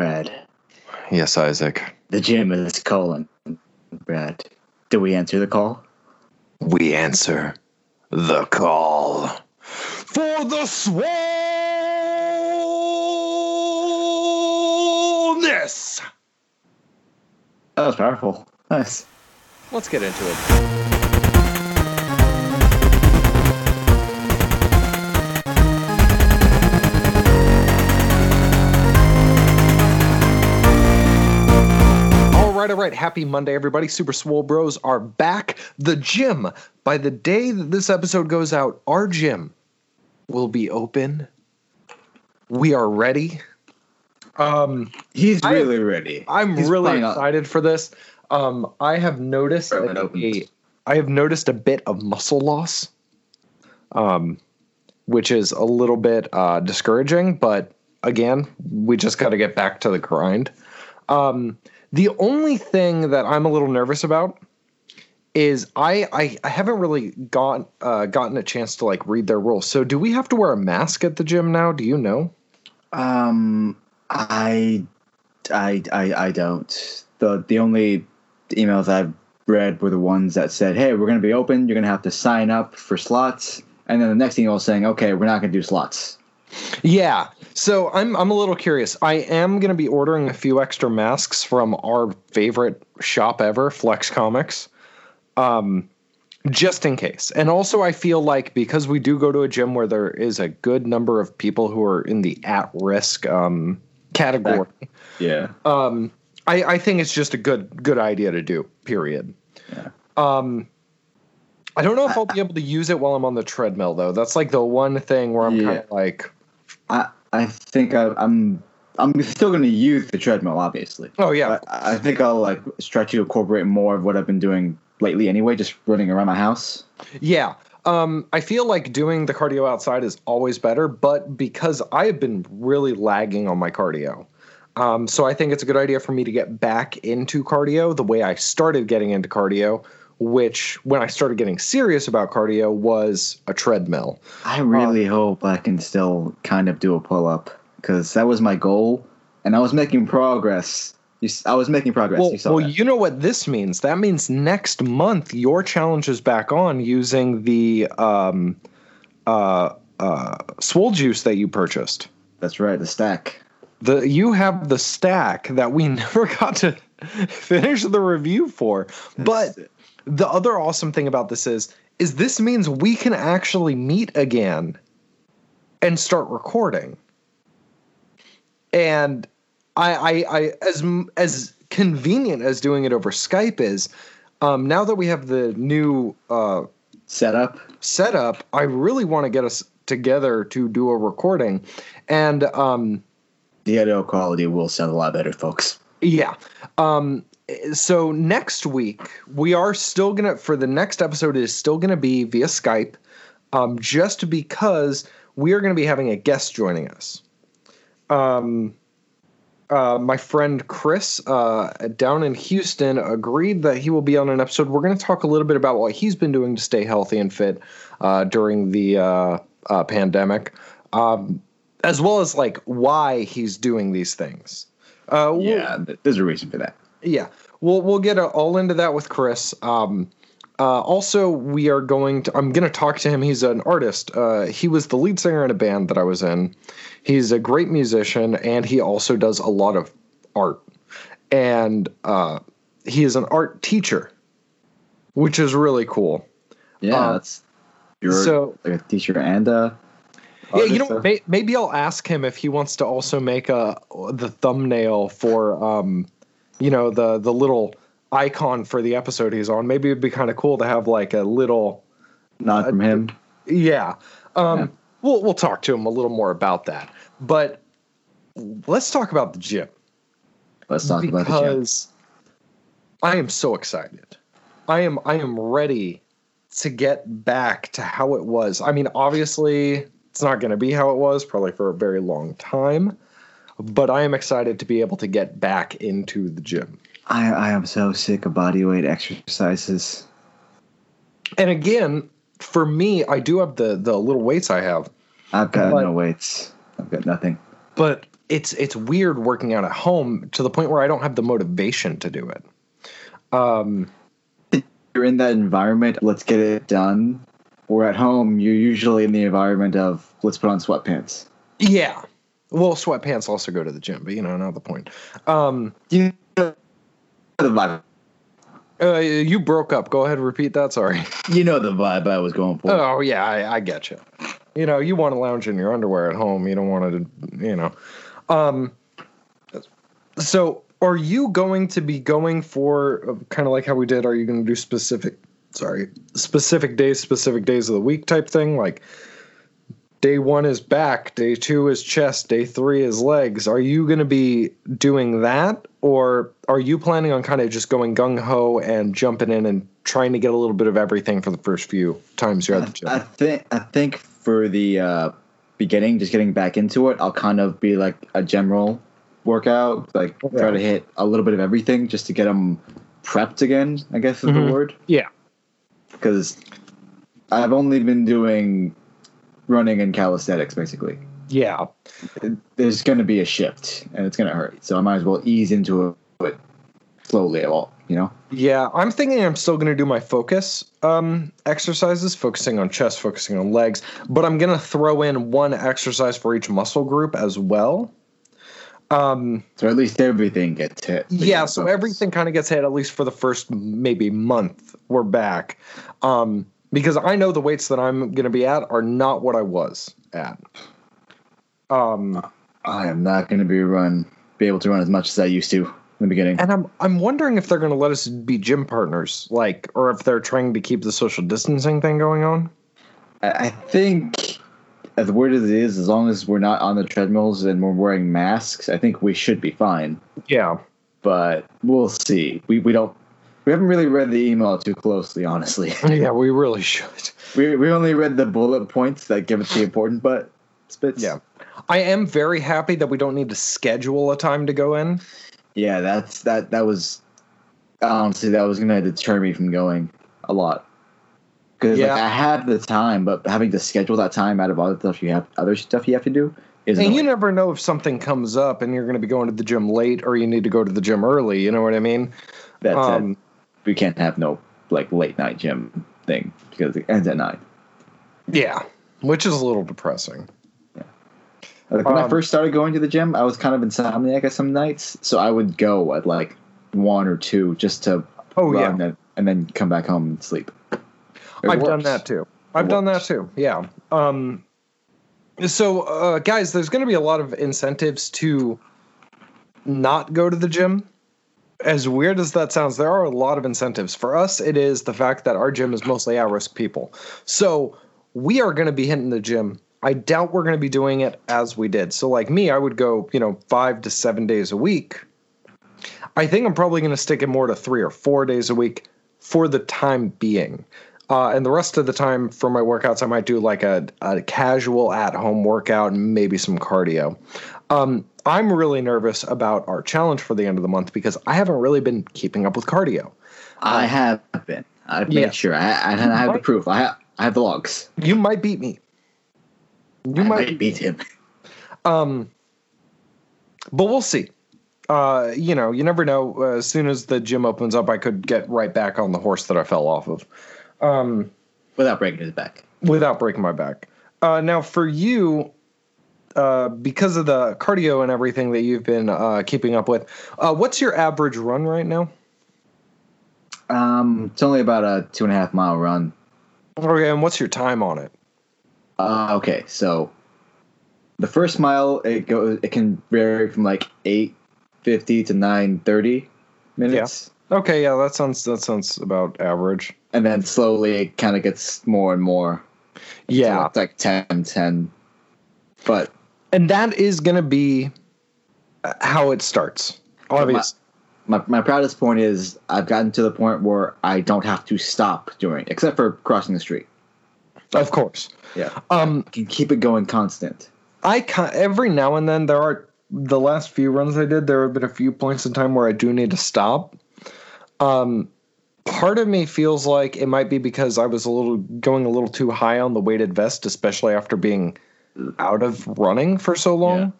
Brad. Yes, Isaac. The gym is calling. Brad, do we answer the call? We answer the call for the swollenness. That was powerful. Nice. Let's get into it. Right, all right. Happy Monday, everybody. Super Swole Bros are back. The gym. By the day that this episode goes out, our gym will be open. We are ready. Um, He's I- really ready. I'm He's really playing up. excited for this. Um, I have noticed Roman a, opens. I have noticed a bit of muscle loss, um, which is a little bit uh, discouraging. But again, we just got to get back to the grind. Um, the only thing that I'm a little nervous about is I I, I haven't really got uh, gotten a chance to like read their rules. So do we have to wear a mask at the gym now? Do you know? Um, I, I, I, I don't. the The only emails I've read were the ones that said, "Hey, we're going to be open. You're going to have to sign up for slots." And then the next email saying, "Okay, we're not going to do slots." Yeah. So I'm I'm a little curious. I am going to be ordering a few extra masks from our favorite shop ever, Flex Comics. Um just in case. And also I feel like because we do go to a gym where there is a good number of people who are in the at-risk um category. Yeah. Um I I think it's just a good good idea to do, period. Yeah. Um I don't know if I'll be able to use it while I'm on the treadmill though. That's like the one thing where I'm Yeah. kind of like I, I think I, I'm, I'm still going to use the treadmill, obviously. Oh yeah. But I think I'll like try to incorporate more of what I've been doing lately anyway, just running around my house. Yeah. Um, I feel like doing the cardio outside is always better, but because I have been really lagging on my cardio. Um, so I think it's a good idea for me to get back into cardio the way I started getting into cardio, which when I started getting serious about cardio was a treadmill. I really hope I can still kind of do a pull up because that was my goal, and I was making progress. You, I was making progress. Well, you well, you know what this means? That means next month your challenge is back on using the um, uh, uh, swole juice that you purchased. That's right. The stack. the you have the stack that we never got to finish the review for but the other awesome thing about this is is this means we can actually meet again and start recording and i i, I as as convenient as doing it over skype is um, now that we have the new uh, setup. setup, I really want to get us together to do a recording. And um, The audio quality will sound a lot better, folks. yeah. Um, so next week, we are still to, for the next episode, is still to be via Skype, um, just because we are to be having a guest joining us. Um, uh, my friend Chris uh, down in Houston agreed that he will be on an episode. We're going to talk a little bit about what he's been doing to stay healthy and fit uh, during the uh, uh, pandemic, um, as well as like why he's doing these things. Uh, Yeah, there's a reason for that. Yeah, we'll we'll get all into that with Chris. Um, uh, also, we are going to. I'm going to talk to him. He's an artist. Uh, he was the lead singer in a band that I was in. He's a great musician, and he also does a lot of art. And uh, he is an art teacher, which is really cool. Yeah, Uh, that's you're so- like a teacher and a yeah, you know, may, maybe I'll ask him if he wants to also make a the thumbnail for, um, you know, the the little icon for the episode he's on. Maybe it'd be kind of cool to have like a little, not from him. yeah. Um, Yeah. We'll we'll talk to him a little more about that. But let's talk about the gym Let's talk about the gym. because I am so excited. I am I am ready to get back to how it was. I mean, obviously, it's not going to be how it was probably for a very long time, but I am excited to be able to get back into the gym. I I am so sick of body weight exercises. And again, for me, I do have the the little weights I have. I've got But- no weights. I've got nothing. but it's it's weird working out at home to the point where I don't have the motivation to do it. Um, You're in that environment. Let's get it done. Or at home, you're usually in the environment of let's put on sweatpants. yeah. Well, sweatpants also go to the gym, but you know, not the point. Um, You know the vibe. uh, you broke up. Go ahead, and repeat that. Sorry. You know the vibe I was going for. Oh yeah, I, I get you. You know, you want to lounge in your underwear at home. You don't want to, you know. Um, so, are you going to be going for kind of like how we did? Are you going to do specific, sorry, specific days, specific days of the week type thing? Like day one is back, day two is chest, day three is legs. Are you going to be doing that, or are you planning on kind of just going gung ho and jumping in and trying to get a little bit of everything for the first few times you're at the gym? I think I think for the uh, beginning, just getting back into it, I'll kind of be like a general workout, like try to hit a little bit of everything just to get them prepped again. I guess is Mhm. the word Yeah. because I've only been doing running and calisthenics basically. Yeah. There's going to be a shift and it's going to hurt, so I might as well ease into it slowly. At all you know. Yeah, I'm thinking I'm still going to do my focus um, exercises, focusing on chest, focusing on legs, but I'm going to throw in one exercise for each muscle group as well. Um, So at least everything gets hit. yeah, so everything kind of gets hit at least for the first maybe month. We're back um, because I know the weights that I'm going to be at are not what I was at. Um, I am not going to be run be able to run as much as I used to in the beginning. and I'm I'm wondering if they're going to let us be gym partners, like, or if they're trying to keep the social distancing thing going on. I I think, as weird as it is, as long as we're not on the treadmills and we're wearing masks, I think we should be fine. Yeah. But we'll see. We we don't. We haven't really read the email too closely, honestly. Yeah, we really should. we we only read the bullet points that give us the important but bits. Yeah. I am very happy that we don't need to schedule a time to go in. yeah. That's that. That was honestly that was gonna deter me from going a lot. Because Yeah. like I have the time, but having to schedule that time out of other stuff you have other stuff you have to do is And you never know if something comes up and you're going to be going to the gym late or you need to go to the gym early. You know what I mean? That's um, it. We can't have no like late night gym thing because it ends at nine. Yeah. Which is a little depressing. Like when I Um, first started going to the gym, I was kind of insomniac at some nights, so I would go at like one or two just to Oh, run yeah. and, and then come back home and sleep. It I've done that too. I've done that too. Yeah. Um, so, uh, guys, there's going to be a lot of incentives to not go to the gym. As weird as that sounds, there are a lot of incentives. For us, it is the fact that our gym is mostly at risk people. So, we are going to be hitting the gym. I doubt we're going to be doing it as we did. So, like me, I would go, you know, five to seven days a week. I think I'm probably going to stick it more to three or four days a week for the time being. Uh, and the rest of the time for my workouts, I might do like a, a casual at home workout and maybe some cardio. Um, I'm really nervous about our challenge for the end of the month because I haven't really been keeping up with cardio. I have been. I've made Yeah. sure. I, I, I have the proof. I have. I have the logs. You might beat me. You might, might beat him. Um, but we'll see. Uh, you know, you never know. Uh, as soon as the gym opens up, I could get right back on the horse that I fell off of. Um, without breaking his back. without breaking my back. Uh, now, for you, uh, because of the cardio and everything that you've been uh, keeping up with, uh, what's your average run right now? Um, it's only about a two and a half mile run. Okay, and what's your time on it? Uh, okay, so the first mile it goes. It can vary from like eight fifty to nine thirty minutes, Okay, yeah, that sounds that sounds about average. and then slowly it kind of gets more and more. Yeah, it's like 10, 10. But and that is going to be uh, how it starts. Obviously, my, my proudest point is I've gotten to the point where I don't have to stop doing, except for crossing the street. of course. Yeah, Um, I can keep it going constant. I every now and then there are the last few runs I did. There have been a few points in time where I do need to stop. Um, part of me feels like it might be because I was a little going a little too high on the weighted vest, especially after being out of running for so long.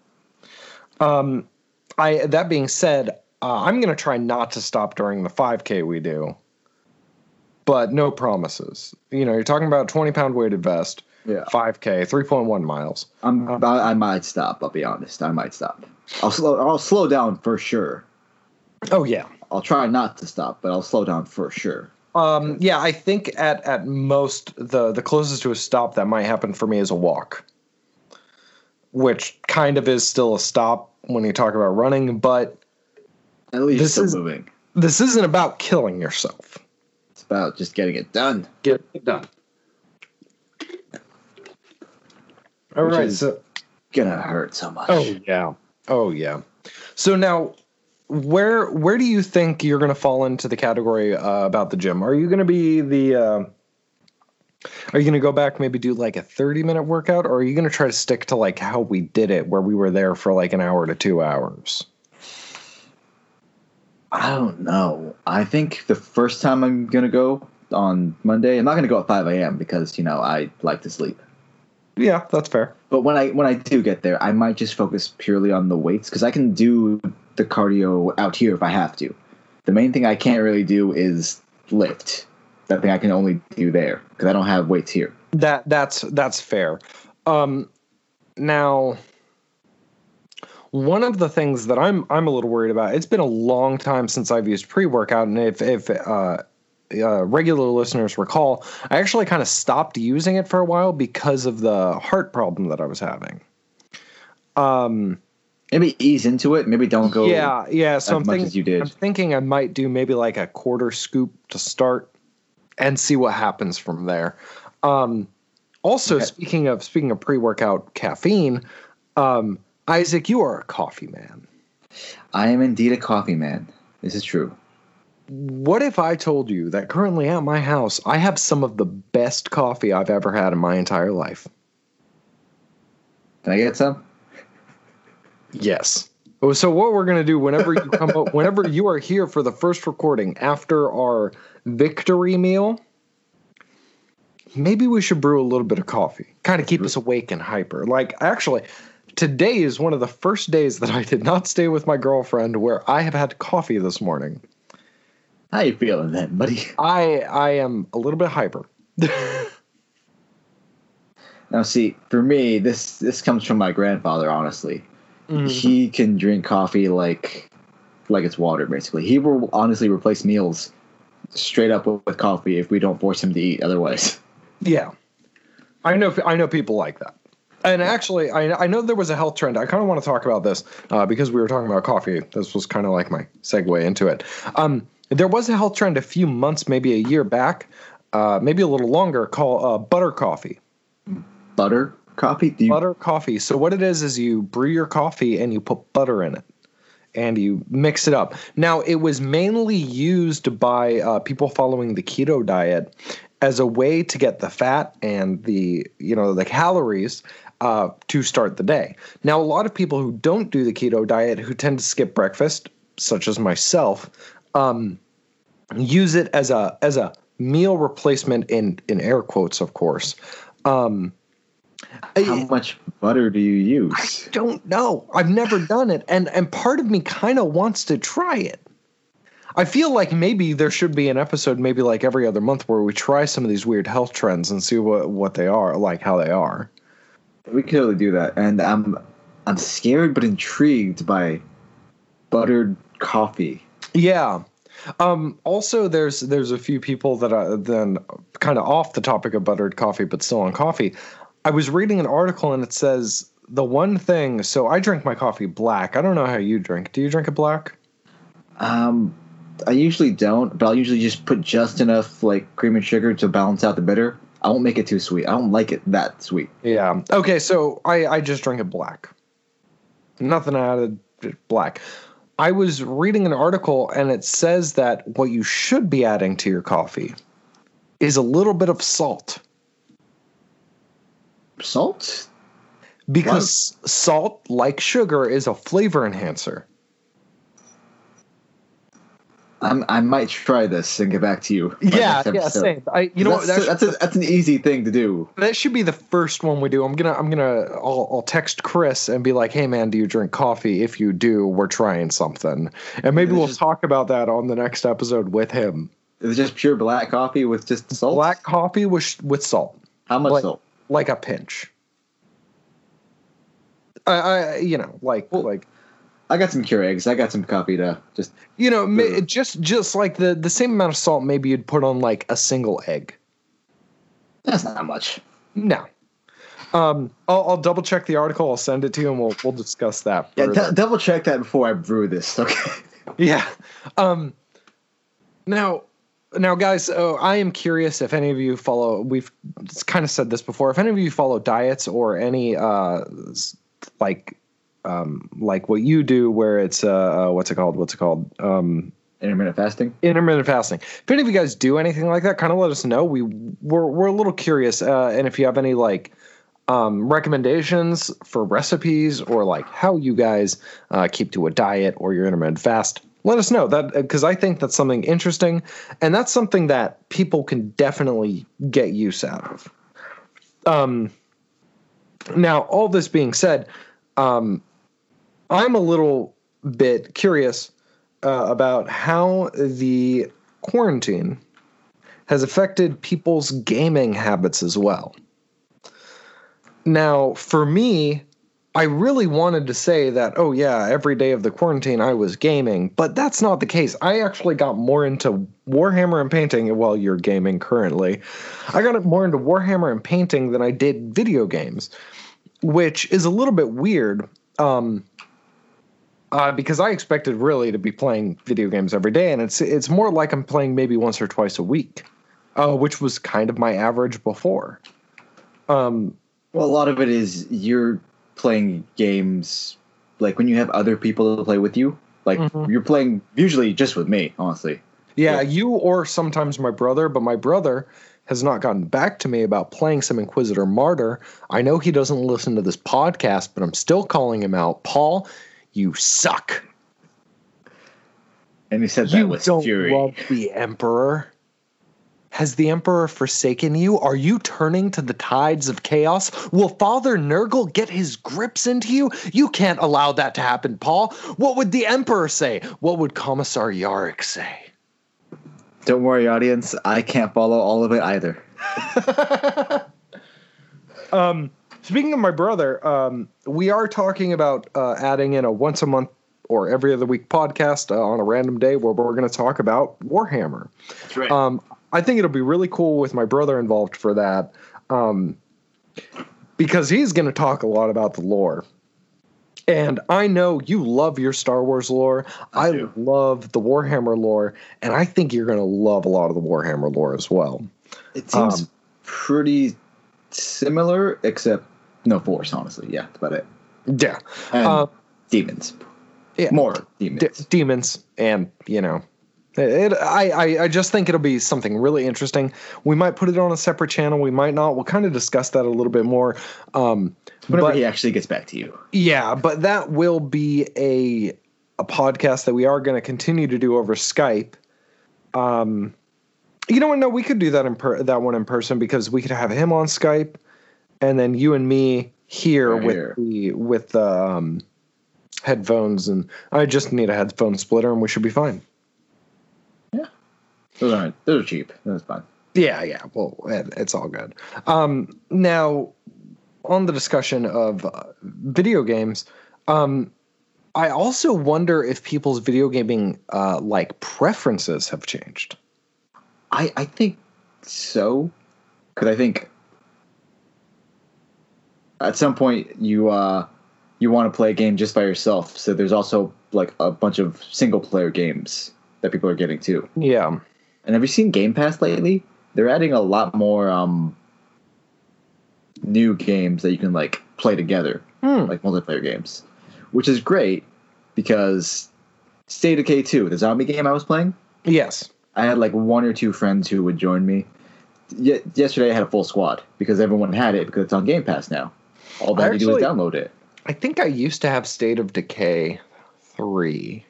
Um, I that being said, uh, I'm going to try not to stop during the 5K we do, but no promises. You know, you're talking about 20 pound weighted vest, Yeah. 5K, 3.1 miles. I'm, I, I might stop. I'll be honest. I might stop. I'll slow. I'll slow down for sure. Oh yeah. I'll try not to stop, but I'll slow down for sure. Um, yeah, I think at at most the the closest to a stop that might happen for me is a walk, which kind of is still a stop when you talk about running, but At least This still is- moving. this isn't about killing yourself. It's about just getting it done. Get it done. All Which right. is- So, Gonna hurt so much. oh yeah. Oh yeah. So now, where where do you think you're going to fall into the category uh, about the gym? Are you going to be the uh, are you going to go back maybe do like a 30 minute workout or are you going to try to stick to like how we did it where we were there for like an hour to 2 hours? I don't know. I think the first time I'm gonna go on Monday, I'm not gonna go at 5 a.m. because you know I like to sleep. Yeah, that's fair. But when I when I do get there, I might just focus purely on the weights because I can do the cardio out here if I have to. The main thing I can't really do is lift. That thing I can only do there because I don't have weights here. That that's that's fair. Um, now, one of the things that I'm I'm a little worried about. It's been a long time since I've used pre workout, and if if uh, uh, regular listeners recall, I actually kind of stopped using it for a while because of the heart problem that I was having. Um, Maybe ease into it. Maybe don't go. yeah, yeah. So as I'm much thinking as you did. I'm thinking I might do maybe like a quarter scoop to start and see what happens from there. Um, also, Okay. speaking of speaking of pre-workout caffeine, um, Isaac, you are a coffee man. I am indeed a coffee man. This is true. What if I told you that currently at my house I have some of the best coffee I've ever had in my entire life? Can I get some? Yes. Oh, So what we're gonna do whenever you come up, whenever you are here for the first recording after our victory meal, maybe we should brew a little bit of coffee, kind of keep us awake and hyper. Like actually, today is one of the first days that I did not stay with my girlfriend where I have had coffee this morning. How you feeling then, buddy? I I am a little bit hyper. Now, see, for me, this this comes from my grandfather. Honestly, he can drink coffee like like it's water. Basically, he will honestly replace meals straight up with, with coffee if we don't force him to eat. Otherwise, Yeah, I know. I know people like that. And actually, I, I know there was a health trend. I kind of want to talk about this uh, because we were talking about coffee. This was kind of like my segue into it. Um, there was a health trend a few months, maybe a year back, uh, maybe a little longer, called uh, butter coffee. butter coffee. Do you, Butter coffee. So what it is is you brew your coffee and you put butter in it, and you mix it up. Now it was mainly used by uh, people following the keto diet as a way to get the fat and the you know the calories uh, to start the day. Now a lot of people who don't do the keto diet who tend to skip breakfast, such as myself, um, use it as a as a meal replacement in in air quotes, of course. Um, how much butter do you use? I don't know. I've never done it, and and part of me kind of wants to try it. I feel like maybe there should be an episode, maybe like every other month, where we try some of these weird health trends and see what what they are, like how they are. We could totally do that, and I'm I'm scared but intrigued by buttered coffee. Yeah. Um, also, there's there's a few people that are then kind of off the topic of buttered coffee, but still on coffee. I was reading an article and it says the one thing. So I drink my coffee black. I don't know how you drink. Do you drink it black? Um, I usually don't, but I'll usually just put just enough like cream and sugar to balance out the bitter. I won't make it too sweet. I don't like it that sweet. Yeah. Okay, so I, I just drink it black. Nothing added, black. I was reading an article and it says that what you should be adding to your coffee is a little bit of salt Salt? because salt, like sugar, is a flavor enhancer. I'm, I might try this and get back to you. Yeah, yeah, same. I, you know what? that's, that's, a, that's an easy thing to do. that should be the first one we do. I'm gonna, I'm gonna, I'll, I'll text Chris and be like, "Hey, man, do you drink coffee? If you do, we're trying something." And maybe we'll just- talk about that on the next episode with him. It's just pure black coffee with just salt. Black coffee with with salt. How much like- salt? Like a pinch. I, I you know, like Well- like I got some cure eggs. I got some coffee to just. you know, just just like the the same amount of salt maybe you'd put on like a single egg. That's not much. No. Um, I'll, I'll double check the article. I'll send it to you, and we'll we'll discuss that. Yeah, d- double check that before I brew this. Okay. Yeah. Um, now, now, guys, uh, I am curious if any of you follow. We've kind of said this before. If any of you follow diets or any uh, like um, like what you do, where it's uh, uh, what's it called? What's it called? Um, Intermittent fasting. intermittent fasting. If any of you guys do anything like that, kind of let us know. We we're we're a little curious, uh, and if you have any like um, recommendations for recipes or like how you guys uh, keep to a diet or your intermittent fast, let us know that because I think that's something interesting, and that's something that people can definitely get use out of. Um, now, all this being said, um, I'm a little bit curious uh, about how the quarantine has affected people's gaming habits as well. Now, for me, I really wanted to say that, oh, yeah, every day of the quarantine I was gaming, but that's not the case. I actually got more into Warhammer and painting while you're gaming currently. I got more into Warhammer and painting than I did video games, which is a little bit weird. Um, uh, because I expected really to be playing video games every day, and it's it's more like I'm playing maybe once or twice a week, uh, which was kind of my average before. Um, Well, a lot of it is you're playing games like when you have other people to play with you. Like Mhm. you're playing usually just with me, honestly. yeah, Yeah. you or sometimes my brother, but my brother has not gotten back to me about playing some Inquisitor Martyr. I know he doesn't listen to this podcast, but I'm still calling him out. Paul, you suck. And he said that You with don't fury. love the Emperor. Has the Emperor forsaken you? Are you turning to the tides of chaos? Will Father Nurgle get his grips into you? You can't allow that to happen, Paul. What would the Emperor say? What would Commissar Yarrick say? Don't worry, audience. I can't follow all of it either. um, speaking of my brother, um, we are talking about uh, adding in a once a month or every other week podcast uh, on a random day where we're going to talk about Warhammer. That's right. Um, I think it'll be really cool with my brother involved for that, um, because he's going to talk a lot about the lore. And I know you love your Star Wars lore. I I, love the Warhammer lore, and I think you're going to love a lot of the Warhammer lore as well. it seems um, pretty similar, except no force. Honestly, yeah, that's about it. Yeah, And Uh, demons, yeah. more D- demons. demons, and you know, it, I, I I just think it'll be something really interesting. We might put it on a separate channel. We might not. We'll kind of discuss that a little bit more. Um, Whenever but- he actually gets back to you. Yeah, but that will be a a podcast that we are going to continue to do over Skype. Um, you know what? No, we could do that in per- that one in person because we could have him on Skype, and then you and me here Right with here. the with the um, headphones, and I just need a headphone splitter, and we should be fine. Those aren't. Those are cheap. That's fine. Yeah, yeah. Well, it, it's all good. Um, now, on the discussion of uh, video games, um, I also wonder if people's video gaming uh, like preferences have changed. I I think so, because I think at some point you uh you want to play a game just by yourself. So there's also like a bunch of single player games that people are getting too. Yeah, And have you seen Game Pass lately? They're adding a lot more um new games that you can like play together, Hmm. like multiplayer games, which is great because State of Decay two, the zombie game I was playing. yes, I had like one or two friends who would join me. Ye- yesterday I had a full squad because everyone had it because it's on Game Pass now. All they had to do was Actually- download it. I think I used to have State of Decay three.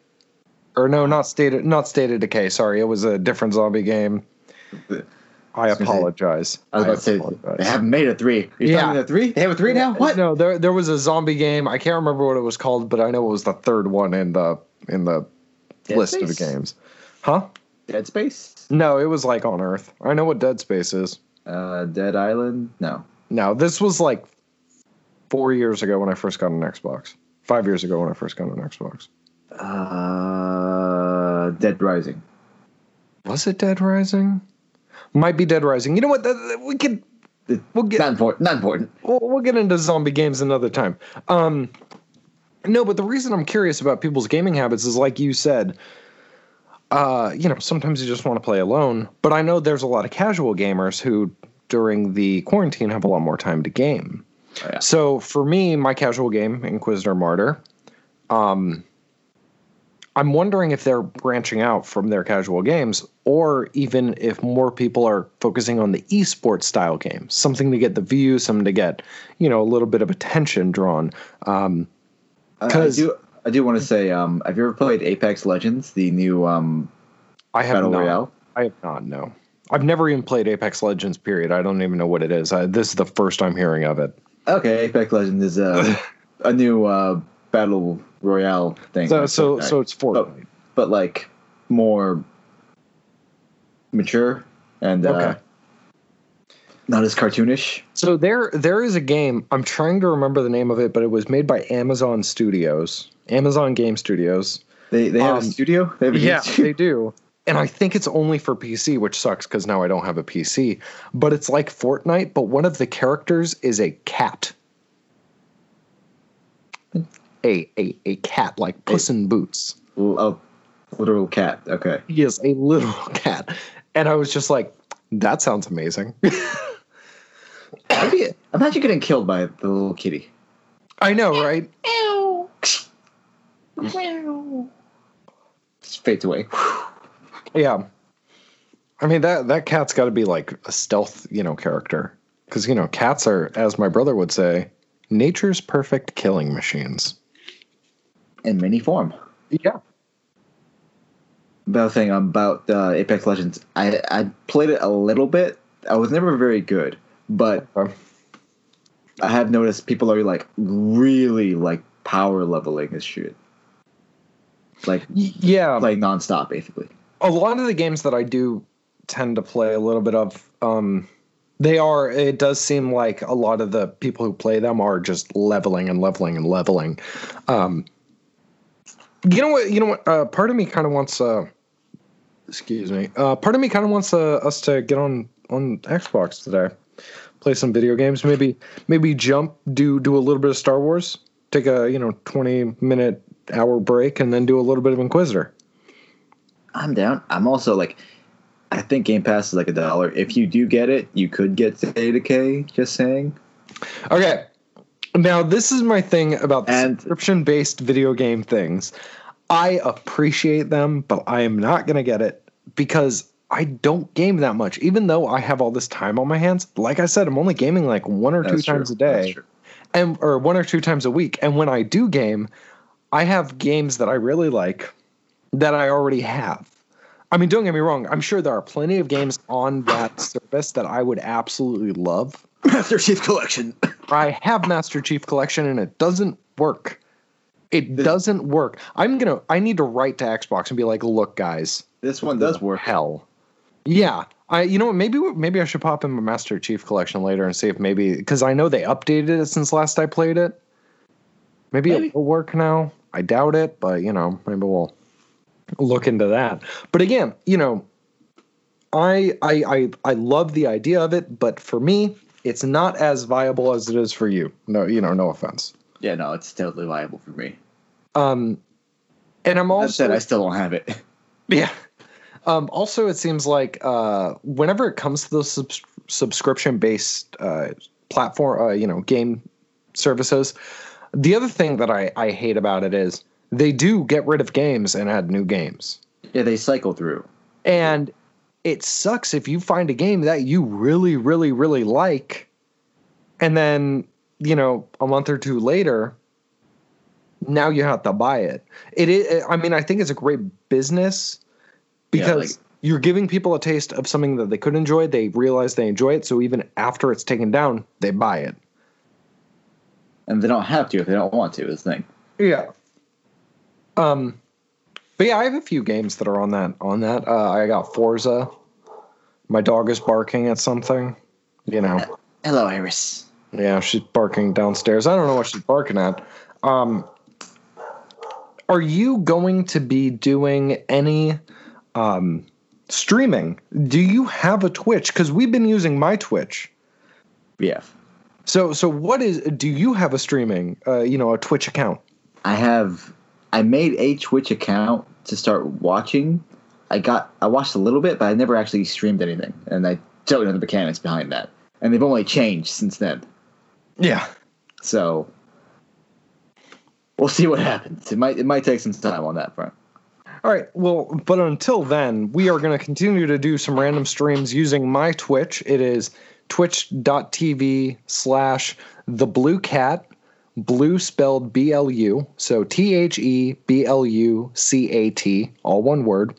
Or no, not State of, not State of Decay. Sorry, it was a different zombie game. I was gonna say- apologize. I was about to say apologize. they haven't made a three. Are you Yeah. a three? They have a three now. What? No, there there was a zombie game. I can't remember what it was called, but I know it was the third one in the in the Dead list of Space? games. Huh? Dead Space. No, it was like on Earth. I know what Dead Space is. Uh, Dead Island. No. No, this was like four years ago when I first got an Xbox. Five years ago when I first got an Xbox. Uh, Dead Rising. Was it Dead Rising? Might be Dead Rising. You know what? We could we'll get Not important. Not important. we'll, we'll get into zombie games another time. Um, no, but the reason I'm curious about people's gaming habits is like you said. Uh, you know, sometimes you just want to play alone, but I know there's a lot of casual gamers who, during the quarantine, have a lot more time to game. Oh, yeah. So for me, my casual game, Inquisitor Martyr, um, I'm wondering if they're branching out from their casual games, or even if more people are focusing on the esports style games, something to get the views, something to get, you know, a little bit of attention drawn. Um, I, I 'Cause- do. I do want to say. Um, have you ever played Apex Legends, the new um I have battle not. royale? I have not. No, I've never even played Apex Legends. Period. I don't even know what it is. I, this is the first I'm hearing of it. Okay, Apex Legends is a a new uh, battle royale thing. So, so, so it's Fortnite. but, but like more mature and uh, not as cartoonish. So there there is a game. I'm trying to remember the name of it, but it was made by Amazon Studios, Amazon Game Studios. They they have Um, a studio. They have a Yeah, studio? they do. And I think it's only for PC, which sucks because now I don't have a PC. But it's like Fortnite, but one of the characters is a cat. A a, a cat, like Puss in Boots. L- a literal cat. Okay. He is a little cat. And I was just like, that sounds amazing. Maybe imagine getting killed by the little kitty. I know, right? Just fades away. Yeah. I mean that that cat's got to be like a stealth, you know, character cuz you know, cats are as my brother would say, nature's perfect killing machines. In many form. Yeah. Another thing about uh, Apex Legends, I I played it a little bit. I was never very good, but I have noticed people are like really like power leveling this shit. Like Yeah. playing nonstop, basically. a lot of the games that I do tend to play a little bit of um they are it does seem like a lot of the people who play them are just leveling and leveling and leveling um you know what you know what uh part of me kind of wants uh excuse me uh part of me kind of wants uh, us to get on on xbox today play some video games maybe maybe jump do do a little bit of star wars take a you know 20 minute hour break and then do a little bit of inquisitor I'm down. I'm also like, I think Game Pass is like a dollar. If you do get it, you could get of K. Just saying. Okay. Now, this is my thing about the And- subscription based video game things. I appreciate them, but I am not going to get it because I don't game that much. Even though I have all this time on my hands, like I said, I'm only gaming like one or two That's true. times a day, and or one or two times a week. And when I do game, I have games that I really like that I already have. I mean, don't get me wrong. I'm sure there are plenty of games on that service that I would absolutely love. Master Chief Collection. I have Master Chief Collection and it doesn't work. It doesn't work. I'm gonna. I need to write to Xbox and be like, "Look, guys, This one does work. hell." Yeah, I. You know what? Maybe maybe I should pop in my Master Chief Collection later and see if maybe because I know they updated it since last I played it. Maybe, Maybe. it will work now. I doubt it, but you know, maybe we'll look into that. But again, you know, I I I I love the idea of it, but for me, it's not as viable as it is for you. No, you know, no offense. Yeah, no, it's totally viable for me. Um, and I'm That also said, I still don't have it. yeah. Um, also, it seems like uh, whenever it comes to those subs- subscription-based uh, platform, uh, you know, game services, the other thing that I, I hate about it is they do get rid of games and add new games, Yeah, they cycle through. and it sucks if you find a game that you really, really, really like, and then you know a month or two later, now you have to buy it. It is. I mean, I think it's a great business because like- you're giving people a taste of something that they could enjoy. They realize they enjoy it, so even after it's taken down, they buy it. And they don't have to if they don't want to. Is the thing. Yeah. Um, but yeah, I have a few games that are on that. On that, uh, I got Forza. My dog is barking at something. You know. Hello, Iris. Yeah, she's barking downstairs. I don't know what she's barking at. Um, are you going to be doing any um, streaming? Do you have a Twitch? Because we've been using my Twitch. Yeah. So, so what is? Do you have a streaming? Uh, you know, a Twitch account? I have. I made a Twitch account to start watching. I got. I watched a little bit, but I never actually streamed anything, and I don't know the mechanics behind that. And they've only changed since then. Yeah. So we'll see what happens. It might. It might take some time on that front. All right. Well, but until then, we are going to continue to do some random streams using my Twitch. It is twitch.tv slash the blue cat, blue spelled B L U. So T H E B L U C A T, all one word.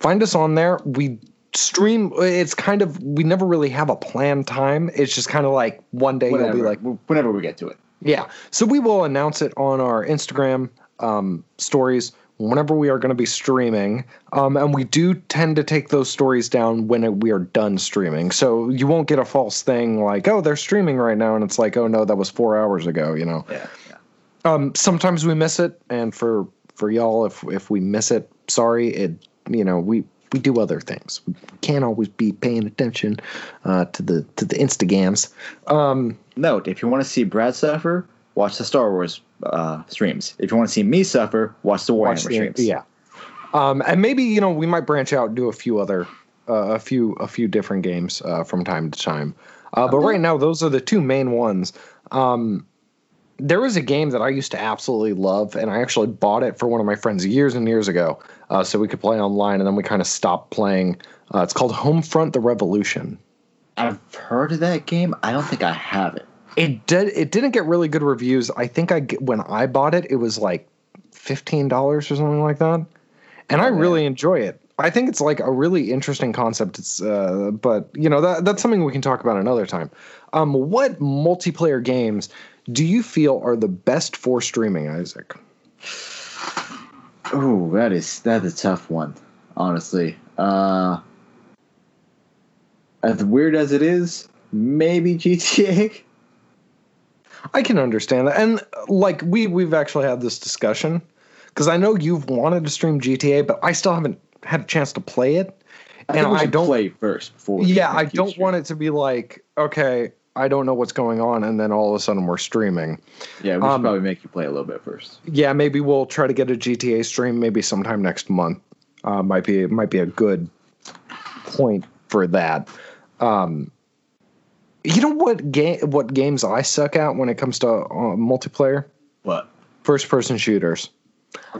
Find us on there. We stream. It's kind of, we never really have a planned time. It's just kind of like one day Whenever, you'll be like, whenever we get to it. yeah. So we will announce it on our Instagram um, stories whenever we are going to be streaming. Um, and we do tend to take those stories down when we are done streaming. So you won't get a false thing like, oh, they're streaming right now. And it's like, oh, no, that was four hours ago, you know? Yeah. yeah. Um, sometimes we miss it. And for, for y'all, if, if we miss it, sorry. It, you know, we, we do other things. We can't always be paying attention uh, to the to the Instagams. Um, Note: If you want to see Brad suffer, watch the Star Wars uh, streams. If you want to see me suffer, watch the Warhammer watch the- streams. Yeah. Um, and maybe you know we might branch out and do a few other, uh, a few a few different games uh, from time to time. Uh, but right now, those are the two main ones. Um, there was a game that I used to absolutely love, and I actually bought it for one of my friends years and years ago, uh, so we could play online. And then we kind of stopped playing. Uh, it's called Homefront: The Revolution. I've heard of that game. I don't think I have it. It did. It didn't get really good reviews. I think I when I bought it, it was like fifteen dollars or something like that, and I Oh, yeah. really enjoy it. I think it's like a really interesting concept. It's, uh, but you know that that's something we can talk about another time. Um, what multiplayer games do you feel are the best for streaming, Isaac? Oh, that is that's a tough one, honestly. Uh, as weird as it is, maybe GTA. I can understand that, and like we we've actually had this discussion because I know you've wanted to stream GTA, but I still haven't had a chance to play it, I and I don't. play first before. yeah, I don't stream. want it to be like okay, I don't know what's going on, and then all of a sudden we're streaming. Yeah, we should um, probably make you play a little bit first. Yeah, maybe we'll try to get a GTA stream maybe sometime next month. Uh, might be might be a good point for that. Um, you know what game what games I suck at when it comes to uh, multiplayer? What? First person shooters.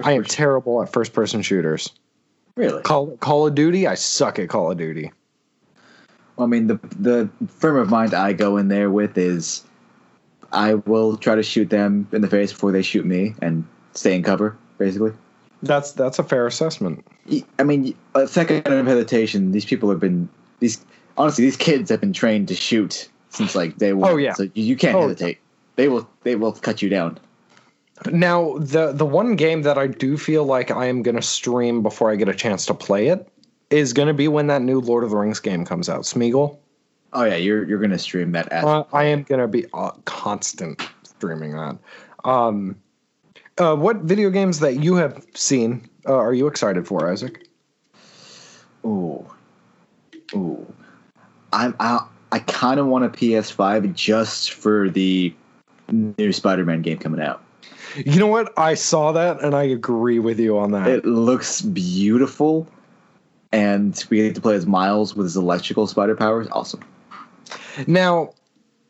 I am terrible at first person shooters. really? Call Call of Duty, I suck at Call of Duty. I mean, the the frame of mind I go in there with is, I will try to shoot them in the face before they shoot me, and stay in cover. Basically, That's that's a fair assessment. I mean, a second of hesitation. These people have been these honestly. These kids have been trained to shoot since like day one. Oh, yeah. so you, can't Oh, hesitate. They will they will cut you down. Now, the the one game that I do feel like I am going to stream before I get a chance to play it is going to be when that new Lord of the Rings game comes out. Smeagol. Oh yeah, you're you're gonna stream that. Uh, I am going to be uh, constant streaming that. Um, uh, what video games that you have seen uh, are you excited for, Isaac? Ooh, ooh. I'm I I kind of want a PS5 just for the new Spider-Man game coming out. You know what? I saw that and I agree with you on that. It looks beautiful, and we get to play as Miles with his electrical spider powers. Awesome. Now,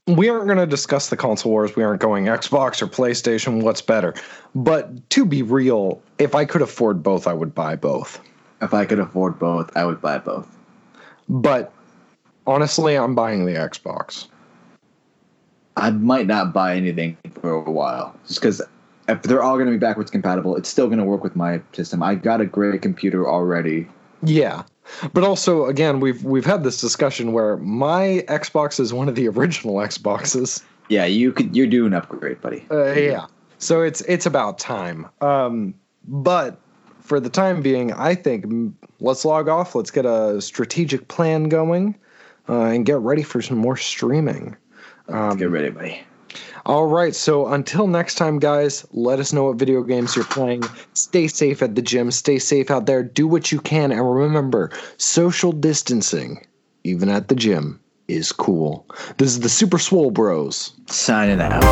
we aren't going to discuss the console wars. We aren't going Xbox or PlayStation. What's better? But to be real, if I could afford both, I would buy both. If I could afford both, I would buy both. But honestly, I'm buying the Xbox. I might not buy anything for a while, just because if they're all going to be backwards compatible, it's still going to work with my system. I got a great computer already. Yeah. But also, again, we've we've had this discussion where my Xbox is one of the original Xboxes. Yeah, you could. You're doing upgrade, buddy. Uh, yeah. So it's it's about time. Um, but for the time being, I think mm, let's log off. Let's get a strategic plan going, uh, and get ready for some more streaming. Um, get ready, buddy. All right. So until next time, guys, let us know what video games you're playing. Stay safe at the gym. Stay safe out there. Do what you can. And remember social distancing, even at the gym, is cool. This is the Super Swole Bros. Signing out.